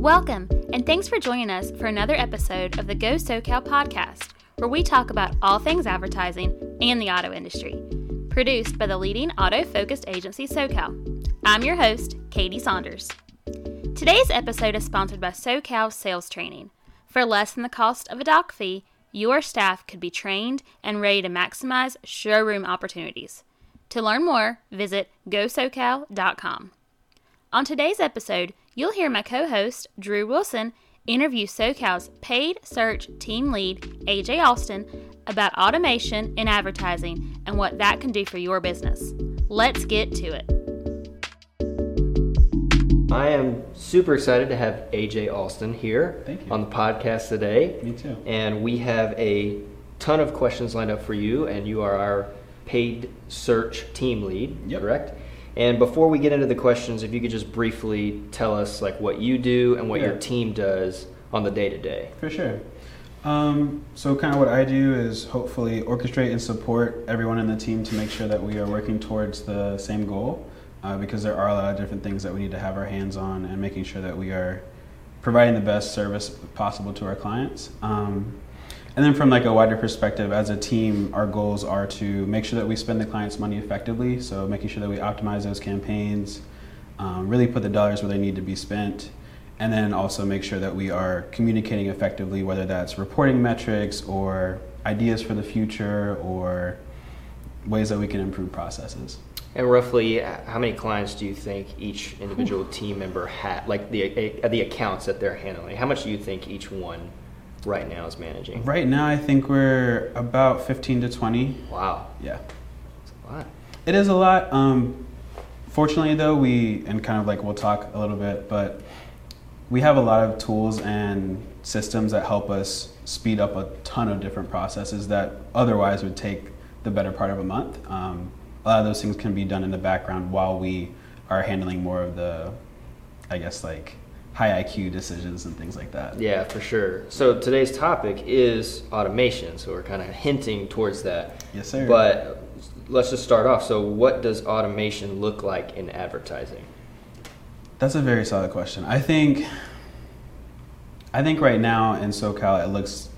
Welcome, and thanks for joining us for another episode of the Go Sokal podcast, where we talk about all things advertising and the auto industry. Produced by the leading auto focused agency Sokal. I'm your host, Katie Saunders. Today's episode is sponsored by Sokal Sales Training. For less than the cost of a doc fee, your staff could be trained and ready to maximize showroom opportunities. To learn more, visit gosokal.com. On today's episode, you'll hear my co host, Drew Wilson, interview Sokal's paid search team lead, AJ Austin, about automation in advertising and what that can do for your business. Let's get to it. I am super excited to have AJ Austin here on the podcast today. Me too. And we have a ton of questions lined up for you, and you are our paid search team lead, Yep. correct? And before we get into the questions, if you could just briefly tell us like what you do and what your team does on the day to day. For sure. Um, so, kind of what I do is hopefully orchestrate and support everyone in the team to make sure that we are working towards the same goal. Uh, because there are a lot of different things that we need to have our hands on, and making sure that we are providing the best service possible to our clients. Um, and then, from like a wider perspective, as a team, our goals are to make sure that we spend the client's money effectively. So, making sure that we optimize those campaigns, um, really put the dollars where they need to be spent, and then also make sure that we are communicating effectively, whether that's reporting metrics or ideas for the future or ways that we can improve processes. And roughly, how many clients do you think each individual team member had, like the uh, the accounts that they're handling? How much do you think each one right now is managing? Right now, I think we're about 15 to 20. Wow, Yeah. that's a lot. It is a lot. Um, fortunately, though, we, and kind of like we'll talk a little bit, but we have a lot of tools and systems that help us speed up a ton of different processes that otherwise would take the better part of a month. Um, a lot of those things can be done in the background while we are handling more of the, I guess, like high IQ decisions and things like that. Yeah, for sure. So today's topic is automation. So we're kind of hinting towards that. Yes, sir. But let's just start off. So, what does automation look like in advertising? That's a very solid question. I think I think right now in Sokal it looks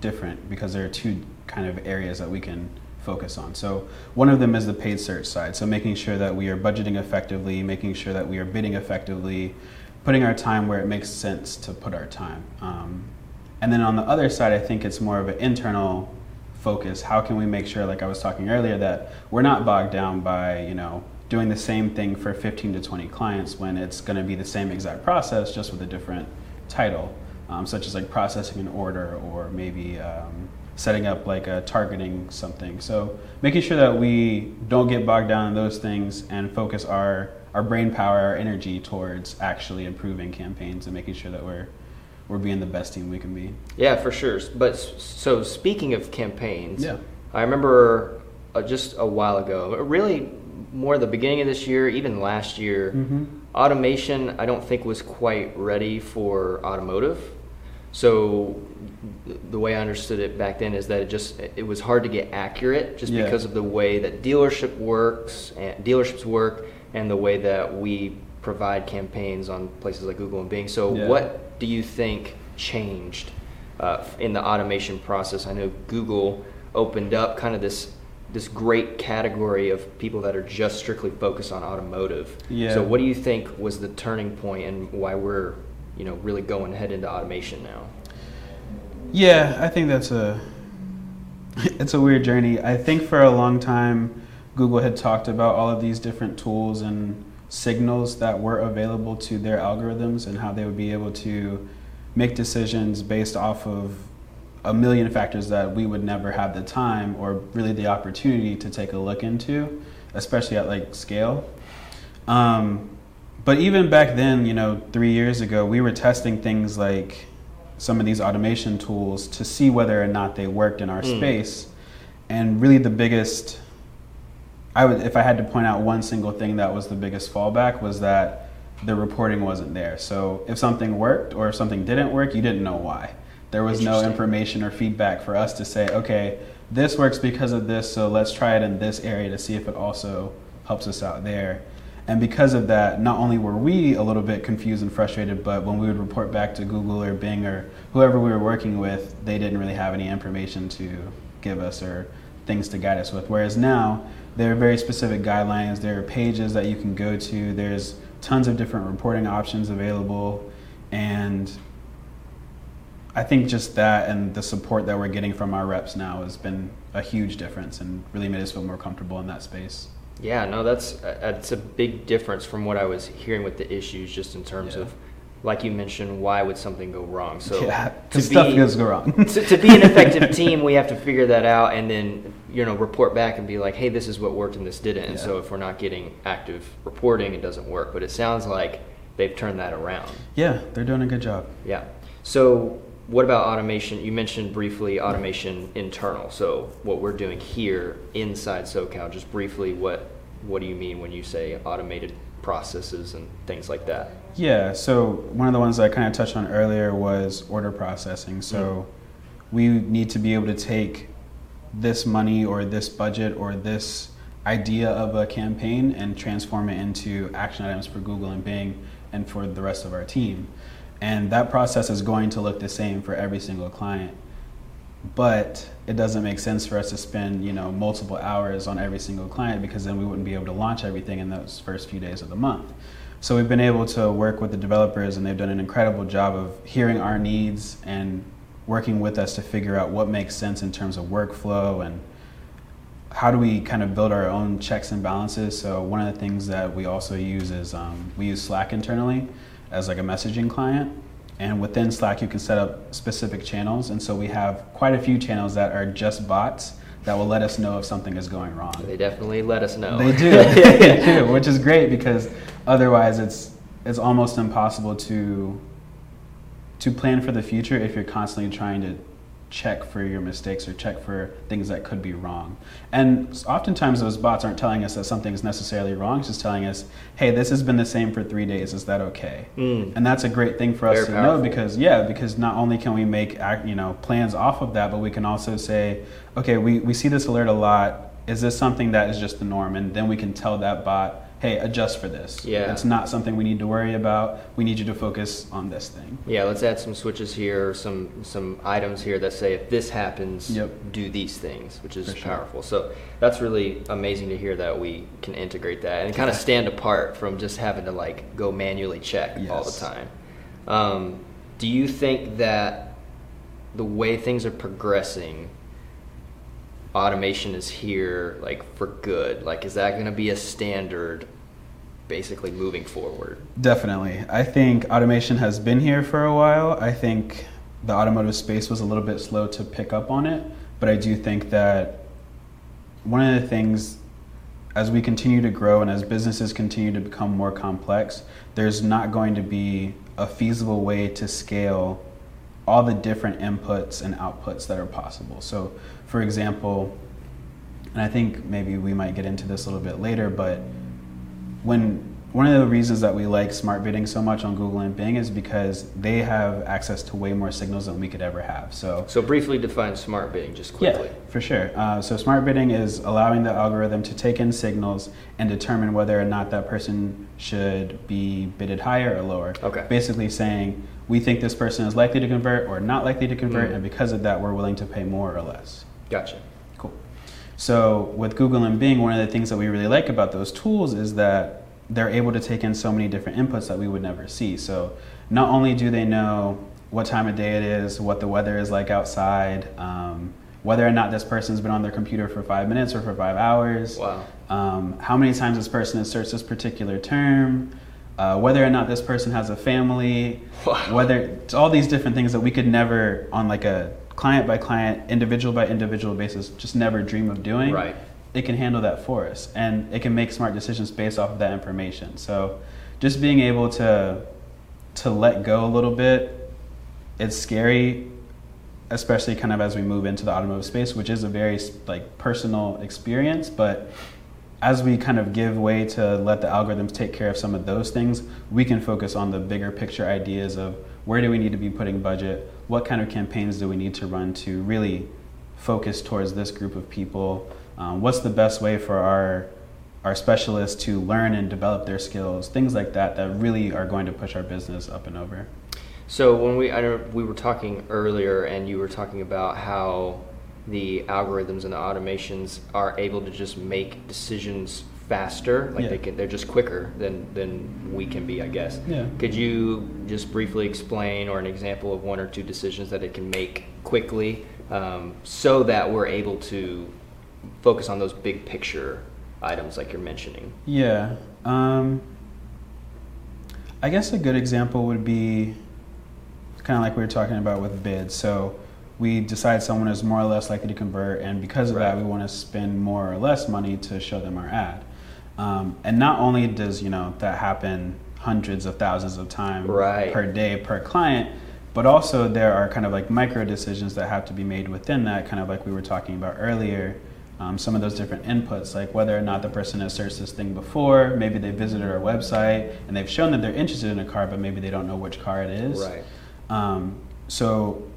different because there are two kind of areas that we can focus on. So one of them is the paid search side. So making sure that we are budgeting effectively, making sure that we are bidding effectively, putting our time where it makes sense to put our time. Um, and then on the other side, I think it's more of an internal focus. How can we make sure, like I was talking earlier, that we're not bogged down by, you know, doing the same thing for 15 to 20 clients when it's going to be the same exact process, just with a different title, um, such as like processing an order or maybe um, setting up like a targeting something. So making sure that we don't get bogged down in those things and focus our our brain power, our energy towards actually improving campaigns and making sure that we're we're being the best team we can be. Yeah, for sure. But so, speaking of campaigns, Yeah. I remember uh, just a while ago, really more the beginning of this year, even last year, Mm-hmm. automation I don't think was quite ready for automotive. So the way I understood it back then is that it just it was hard to get accurate just Yeah. because of the way that dealership works and dealerships work and the way that we provide campaigns on places like Google and Bing. So Yeah. what do you think changed uh, in the automation process? I know Google opened up kind of this this great category of people that are just strictly focused on automotive. Yeah. So what do you think was the turning point and why we're, you know, really going ahead into automation now? Yeah, I think that's a it's a weird journey. I think for a long time Google had talked about all of these different tools and signals that were available to their algorithms and how they would be able to make decisions based off of a million factors that we would never have the time or really the opportunity to take a look into, especially at like scale. Um, but even back then, you know, three years ago, we were testing things like some of these automation tools to see whether or not they worked in our Mm. space. And really, the biggest, I would, if I had to point out one single thing that was the biggest fallback, was that the reporting wasn't there. So if something worked or if something didn't work, you didn't know why. There was no information or feedback for us to say, okay, this works because of this, so let's try it in this area to see if it also helps us out there. And because of that, not only were we a little bit confused and frustrated, but when we would report back to Google or Bing or whoever we were working with, they didn't really have any information to give us or things to guide us with. Whereas now, there are very specific guidelines, there are pages that you can go to, there's tons of different reporting options available, and I think just that and the support that we're getting from our reps now has been a huge difference and really made us feel more comfortable in that space. Yeah, no, that's uh, that's a big difference from what I was hearing with the issues, just in terms Yeah. of, like you mentioned, why would something go wrong? So yeah, to stuff be- does go wrong. to, to be an effective team, we have to figure that out and then you know report back and be like, hey, this is what worked and this didn't. And Yeah. so if we're not getting active reporting, it doesn't work. But it sounds like they've turned that around. yeah, they're doing a good job. Yeah. So what about automation? You mentioned briefly automation internal. So what we're doing here inside Sokal, just briefly, what what do you mean when you say automated processes and things like that? Yeah, so one of the ones I kind of touched on earlier was order processing. So hmm. we need to be able to take this money or this budget or this idea of a campaign and transform it into action items for Google and Bing and for the rest of our team. And that process is going to look the same for every single client. But it doesn't make sense for us to spend, you know, multiple hours on every single client because then we wouldn't be able to launch everything in those first few days of the month. So we've been able to work with the developers and they've done an incredible job of hearing our needs and working with us to figure out what makes sense in terms of workflow and how do we kind of build our own checks and balances. So one of the things that we also use is um, we use Slack internally as like a messaging client. And within Slack, you can set up specific channels. And so we have quite a few channels that are just bots that will let us know if something is going wrong. They definitely let us know. They do, they do, which is great because otherwise it's it's almost impossible to to plan for the future if you're constantly trying to check for your mistakes or check for things that could be wrong. And oftentimes those bots aren't telling us that something is necessarily wrong, it's just telling us, hey, this has been the same for three days, is that okay? Mm. And that's a great thing for us Very to powerful. know because yeah, because not only can we make you know plans off of that, but we can also say, okay, we, we see this alert a lot. Is this something that is just the norm? And then we can tell that bot, hey, adjust for this. Yeah. It's not something we need to worry about. We need you to focus on this thing. Yeah, let's add some switches here, some some items here that say if this happens, Yep. do these things, which is sure. powerful. So that's really amazing to hear that we can integrate that and kind of stand apart from just having to like go manually check all the time. Um, do you think that the way things are progressing, automation is here like for good? Like, is that going to be a standard, basically moving forward? Definitely. I think automation has been here for a while. I think the automotive space was a little bit slow to pick up on it, but I do think that one of the things as we continue to grow and as businesses continue to become more complex, there's not going to be a feasible way to scale all the different inputs and outputs that are possible. So, for example, and I think maybe we might get into this a little bit later, but when one of the reasons that we like smart bidding so much on Google and Bing is because they have access to way more signals than we could ever have. So So briefly define smart bidding, just quickly. yeah, for sure. Uh, so smart bidding is allowing the algorithm to take in signals and determine whether or not that person should be bidded higher or lower. Okay. Basically saying we think this person is likely to convert or not likely to convert, Mm. and because of that, we're willing to pay more or less. Gotcha. Cool. So with Google and Bing, one of the things that we really like about those tools is that they're able to take in so many different inputs that we would never see. So not only do they know what time of day it is, what the weather is like outside, um, whether or not this person's been on their computer for five minutes or for five hours, Wow. um, how many times this person has searched this particular term, uh, whether or not this person has a family, Wow. whether it's all these different things that we could never, on like a client by client, individual by individual basis, just never dream of doing. Right. It can handle that for us, and it can make smart decisions based off of that information. So, just being able to to let go a little bit, it's scary, especially kind of as we move into the automotive space, which is a very like personal experience, but as we kind of give way to let the algorithms take care of some of those things, we can focus on the bigger picture ideas of where do we need to be putting budget, what kind of campaigns do we need to run to really focus towards this group of people, um, what's the best way for our our specialists to learn and develop their skills, things like that, that really are going to push our business up and over. So when we I know we were talking earlier, and you were talking about how the algorithms and the automations are able to just make decisions faster, like Yeah. they can, they're just quicker than than we can be, I guess. Yeah. Could you just briefly explain or an example of one or two decisions that it can make quickly, um, so that we're able to focus on those big picture items like you're mentioning? Yeah. Um, I guess a good example would be kind of like we were talking about with bids. So we decide someone is more or less likely to convert, and because of that, we want to spend more or less money to show them our ad. Um, and not only does you know that happen hundreds of thousands of times Right. per day per client, but also there are kind of like micro decisions that have to be made within that, kind of like we were talking about earlier. Um, some of those different inputs, like whether or not the person has searched this thing before, maybe they visited our website and they've shown that they're interested in a car, but maybe they don't know which car it is. Right. Um, so,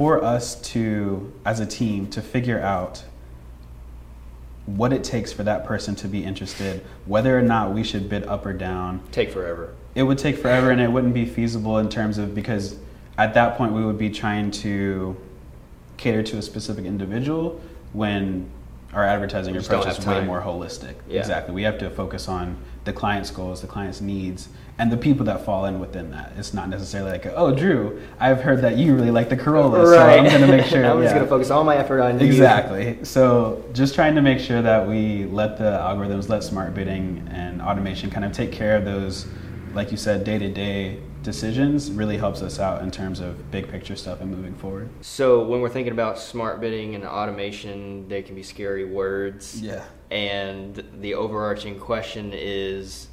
for us to, as a team, to figure out what it takes for that person to be interested, whether or not we should bid up or down, Take forever. it would take forever and it wouldn't be feasible in terms of because at that point we would be trying to cater to a specific individual when our advertising We just don't approach is way more holistic. Yeah. Exactly. We have to focus on the client's goals, the client's needs, and the people that fall in within that. It's not necessarily like, oh, Drew, I've heard that you really like the Corolla, so I'm going to make sure. I'm just going to focus all my effort on you. Exactly. So just trying to make sure that we let the algorithms, let smart bidding and automation kind of take care of those, like you said, day to day decisions really helps us out in terms of big picture stuff and moving forward. So when we're thinking about smart bidding and automation, they can be scary words. Yeah. And the overarching question is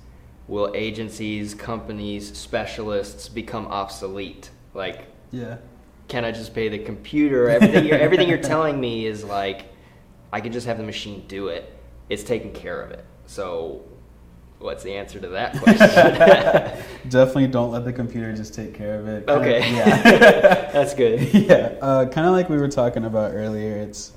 will agencies, companies, specialists become obsolete? Like Yeah. can I just pay the computer? Everything you're, everything you're telling me is like I can just have the machine do it. It's taking care of it. So what's the answer to that question? Definitely don't let the computer just take care of it. Kinda- okay. Yeah. That's good. yeah, uh, kind of like we were talking about earlier. It's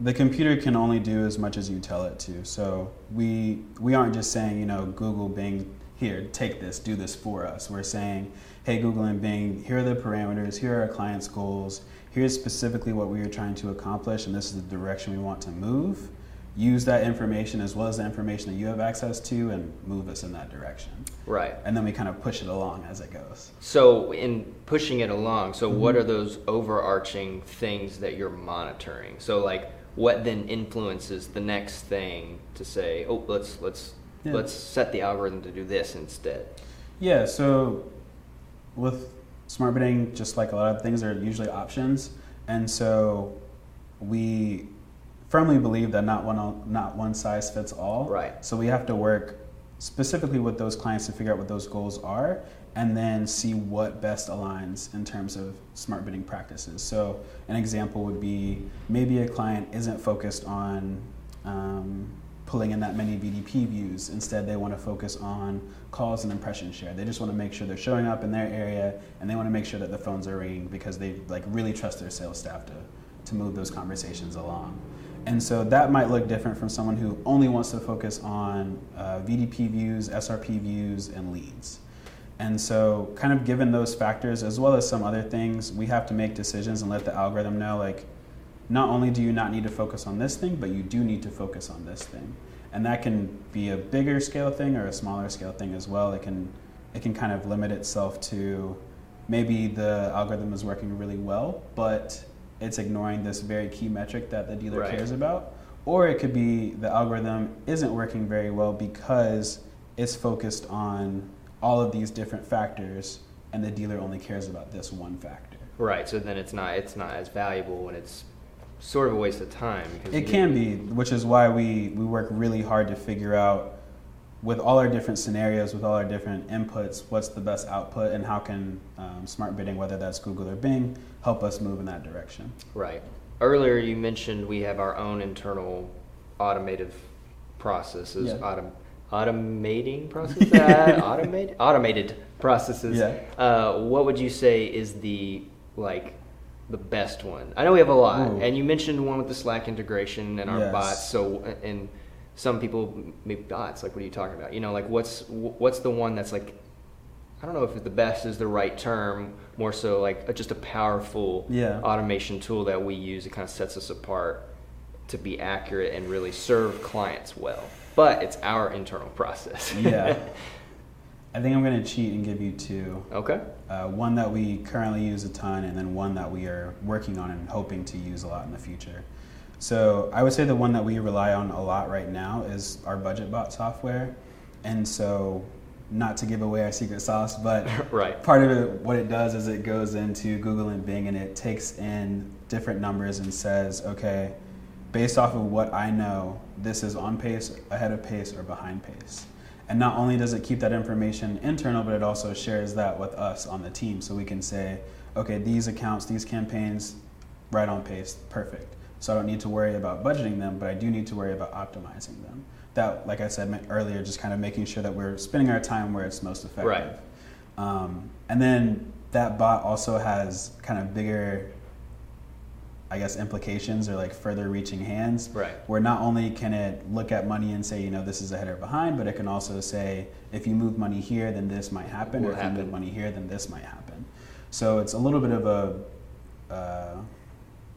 the computer can only do as much as you tell it to. So we we aren't just saying, you know, Google, Bing, here, take this, do this for us. We're saying, hey, Google and Bing, here are the parameters, here are our clients' goals, here's specifically what we are trying to accomplish, and this is the direction we want to move. Use that information as well as the information that you have access to, and move us in that direction. Right. And then we kind of push it along as it goes. So, in pushing it along, so what Mm-hmm. are those overarching things that you're monitoring? So, like, what then influences the next thing to say, oh, let's let's Yeah. let's set the algorithm to do this instead? Yeah, so with smart bidding, just like a lot of things, are usually options, and so we firmly believe that not one not one size fits all. Right. So we have to work specifically with those clients to figure out what those goals are, and then see what best aligns in terms of smart bidding practices. So an example would be maybe a client isn't focused on um, pulling in that many VDP views. Instead, they want to focus on calls and impression share. They just want to make sure they're showing up in their area, and they want to make sure that the phones are ringing because they like really trust their sales staff to to move those conversations along. And so that might look different from someone who only wants to focus on uh, VDP views, SRP views, and leads. And so, kind of given those factors, as well as some other things, we have to make decisions and let the algorithm know like, not only do you not need to focus on this thing, but you do need to focus on this thing. And that can be a bigger scale thing or a smaller scale thing as well. It can, it can kind of limit itself to maybe the algorithm is working really well, but it's ignoring this very key metric that the dealer Right. cares about. Or it could be the algorithm isn't working very well because it's focused on all of these different factors and the dealer only cares about this one factor. Right. So then it's not it's not as valuable when it's sort of a waste of time. It can be, which is why we, we work really hard to figure out with all our different scenarios, with all our different inputs, what's the best output and how can um, smart bidding, whether that's Google or Bing, help us move in that direction. Right. Earlier, you mentioned we have our own internal automated processes. Yeah. Autom- automating processes. uh, automated automated processes. Yeah. Uh, what would you say is the like the best one? I know we have a lot, Ooh. and you mentioned one with the Slack integration and our Yes. bots. So and some people make dots. Like, what are you talking about? You know, like what's what's the one that's like I don't know if the best is the right term. More so, like a, just a powerful Yeah. automation tool that we use. It kind of sets us apart to be accurate and really serve clients well. But it's our internal process. Yeah. I think I'm going to cheat and give you two. okay. Uh, one that we currently use a ton, and then one that we are working on and hoping to use a lot in the future. So I would say the one that we rely on a lot right now is our budget bot software. And so, not to give away our secret sauce, but Right. part of it, what it does is it goes into Google and Bing and it takes in different numbers and says, okay, based off of what I know, this is on pace, ahead of pace, or behind pace. And not only does it keep that information internal, but it also shares that with us on the team. So we can say, okay, these accounts, these campaigns, right on pace, perfect. So I don't need to worry about budgeting them, but I do need to worry about optimizing them. That, like I said earlier, just kind of making sure that we're spending our time where it's most effective. Right. Um, and then that bot also has kind of bigger, I guess, implications or like further reaching hands. Right. Where not only can it look at money and say, you know, this is ahead or behind, but it can also say, if you move money here, then this might happen, Will or if you happen. move money here, then this might happen. So it's a little bit of a, uh,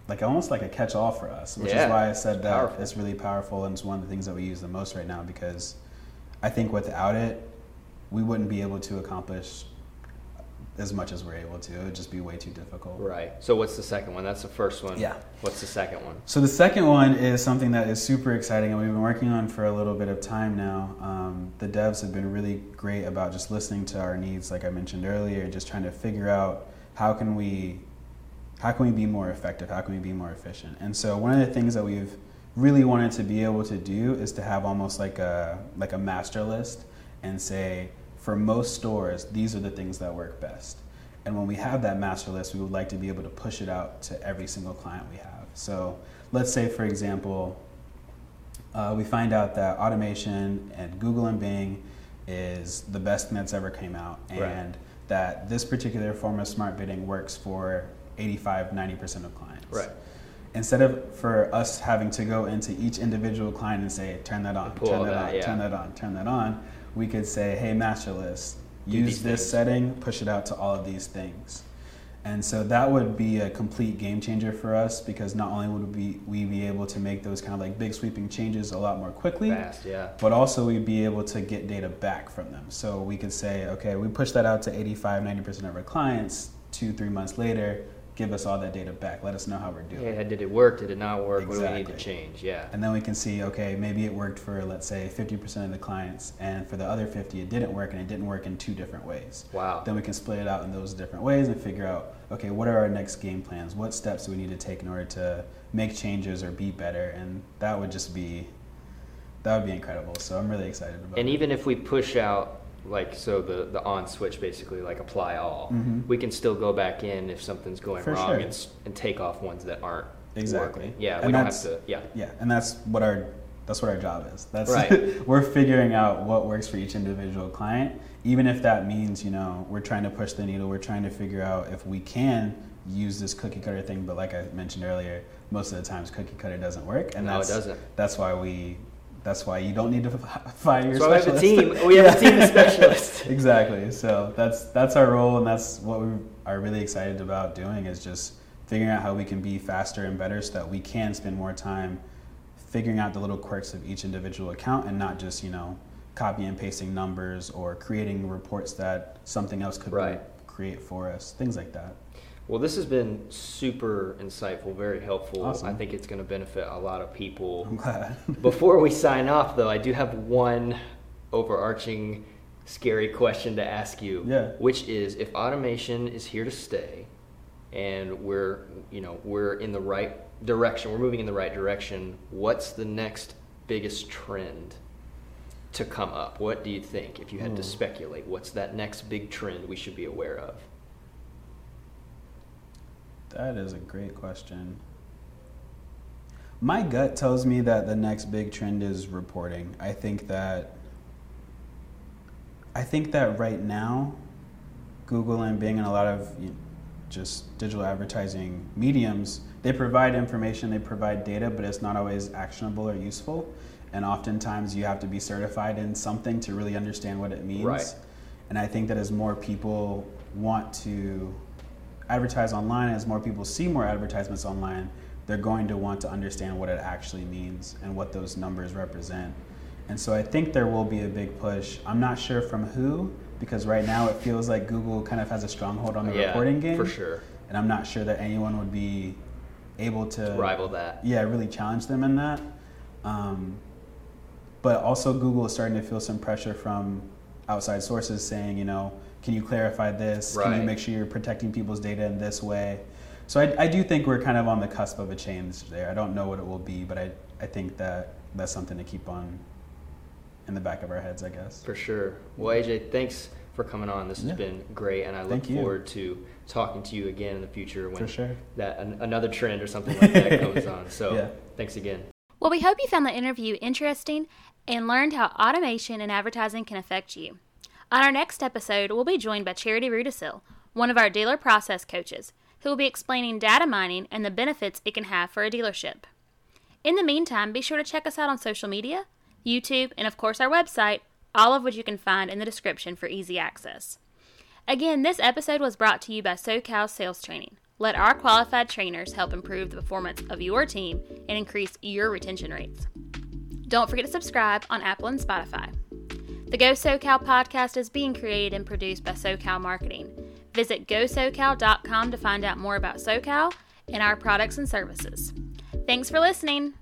like almost like a catch-all for us, which Yeah, is why I said it's that powerful. it's really powerful and it's one of the things that we use the most right now because I think without it, we wouldn't be able to accomplish as much as we're able to. It would just be way too difficult. Right. So what's the second one? That's the first one. Yeah. What's the second one? So the second one is something that is super exciting, and we've been working on for a little bit of time now. Um, the devs have been really great about just listening to our needs, like I mentioned earlier, and just trying to figure out how can we how can we be more effective, how can we be more efficient. And so one of the things that we've really wanted to be able to do is to have almost like a like a master list and say for most stores these are the things that work best. And when we have that master list, we would like to be able to push it out to every single client we have. So let's say, for example, uh, we find out that automation and Google and Bing is the best thing that's ever came out, and Right. that this particular form of smart bidding works for 85, 90% of clients. Right. Instead of for us having to go into each individual client and say, turn that on, turn that, that, on, yeah. turn that on, turn that on, we could say, hey, master list, use this things. setting, push it out to all of these things. And so that would be a complete game changer for us because not only would we, we be able to make those kind of like big sweeping changes a lot more quickly, Fast. Yeah. but also we'd be able to get data back from them. So we could say, okay, we push that out to 85, 90% of our clients. Two, three months later, give us all that data back. Let us know how we're doing. Yeah. Did it work? Did it not work? What do we need to change? Yeah. And then we can see, okay, maybe it worked for, let's say, 50% of the clients, and for the other 50, it didn't work, and it didn't work in two different ways. Wow. Then we can split it out in those different ways and figure out, okay, what are our next game plans? What steps do we need to take in order to make changes or be better? And that would just be, that would be incredible. So I'm really excited about And it. even if we push out, like, so the, the on switch basically, like apply all, Mhm. we can still go back in if something's going For wrong sure. and, and take off ones that aren't Exactly. working. Yeah, And we don't that's- have to, yeah. Yeah, and that's what our that's what our job is. That's Right. we're figuring out what works for each individual client, even if that means you know we're trying to push the needle. We're trying to figure out if we can use this cookie cutter thing. But like I mentioned earlier, most of the times cookie cutter doesn't work, and No, it doesn't. that's why we. That's why you don't need to fire your why we have a team. We have a team of specialists. exactly. So that's that's our role, and that's what we are really excited about doing is just figuring out how we can be faster and better, so that we can spend more time figuring out the little quirks of each individual account, and not just you know copy and pasting numbers or creating reports that something else could Right. create for us, things like that. Well, this has been super insightful, very helpful. Awesome. I think it's going to benefit a lot of people. I'm glad. Before we sign off, though, I do have one overarching scary question to ask you. Yeah. Which is if automation is here to stay and we're, you know, we're in the right direction, we're moving in the right direction, what's the next biggest trend to come up? What do you think if you had to Hmm. speculate? What's that next big trend we should be aware of? That is a great question. My gut tells me that the next big trend is reporting. I think that I think that right now Google and Bing and a lot of you know, just digital advertising mediums, they provide information, they provide data, but it's not always actionable or useful. and oftentimes you have to be certified in something to really understand what it means. Right. And I think that as more people want to advertise online, as more people see more advertisements online, they're going to want to understand what it actually means and what those numbers represent. And so I think there will be a big push. I'm not sure from who, because right now it feels like Google kind of has a stronghold on the yeah, reporting game. for sure. And I'm not sure that anyone would be able to Rival that. yeah, really challenge them in that. Um, but also, Google is starting to feel some pressure from outside sources saying, you know, can you clarify this? Can you make sure you're protecting people's data in this way? So I, I do think we're kind of on the cusp of a change there. I don't know what it will be, but I, I think that that's something to keep on in the back of our heads, I guess. For sure. Well, AJ, thanks for coming on. This has Yeah. been great, and I look you. forward to talking to you again in the future when For sure. that an, another trend or something like that comes on. So, Yeah. thanks again. Well, we hope you found the interview interesting and learned how automation and advertising can affect you. On our next episode, we'll be joined by Charity Rudisil, one of our dealer process coaches, who will be explaining data mining and the benefits it can have for a dealership. In the meantime, be sure to check us out on social media, YouTube, and of course our website, all of which you can find in the description for easy access. Again, this episode was brought to you by Sokal Sales Training. Let our qualified trainers help improve the performance of your team and increase your retention rates. Don't forget to subscribe on Apple and Spotify. The Go Sokal podcast is being created and produced by Sokal Marketing. Visit gosokal.com to find out more about Sokal and our products and services. Thanks for listening.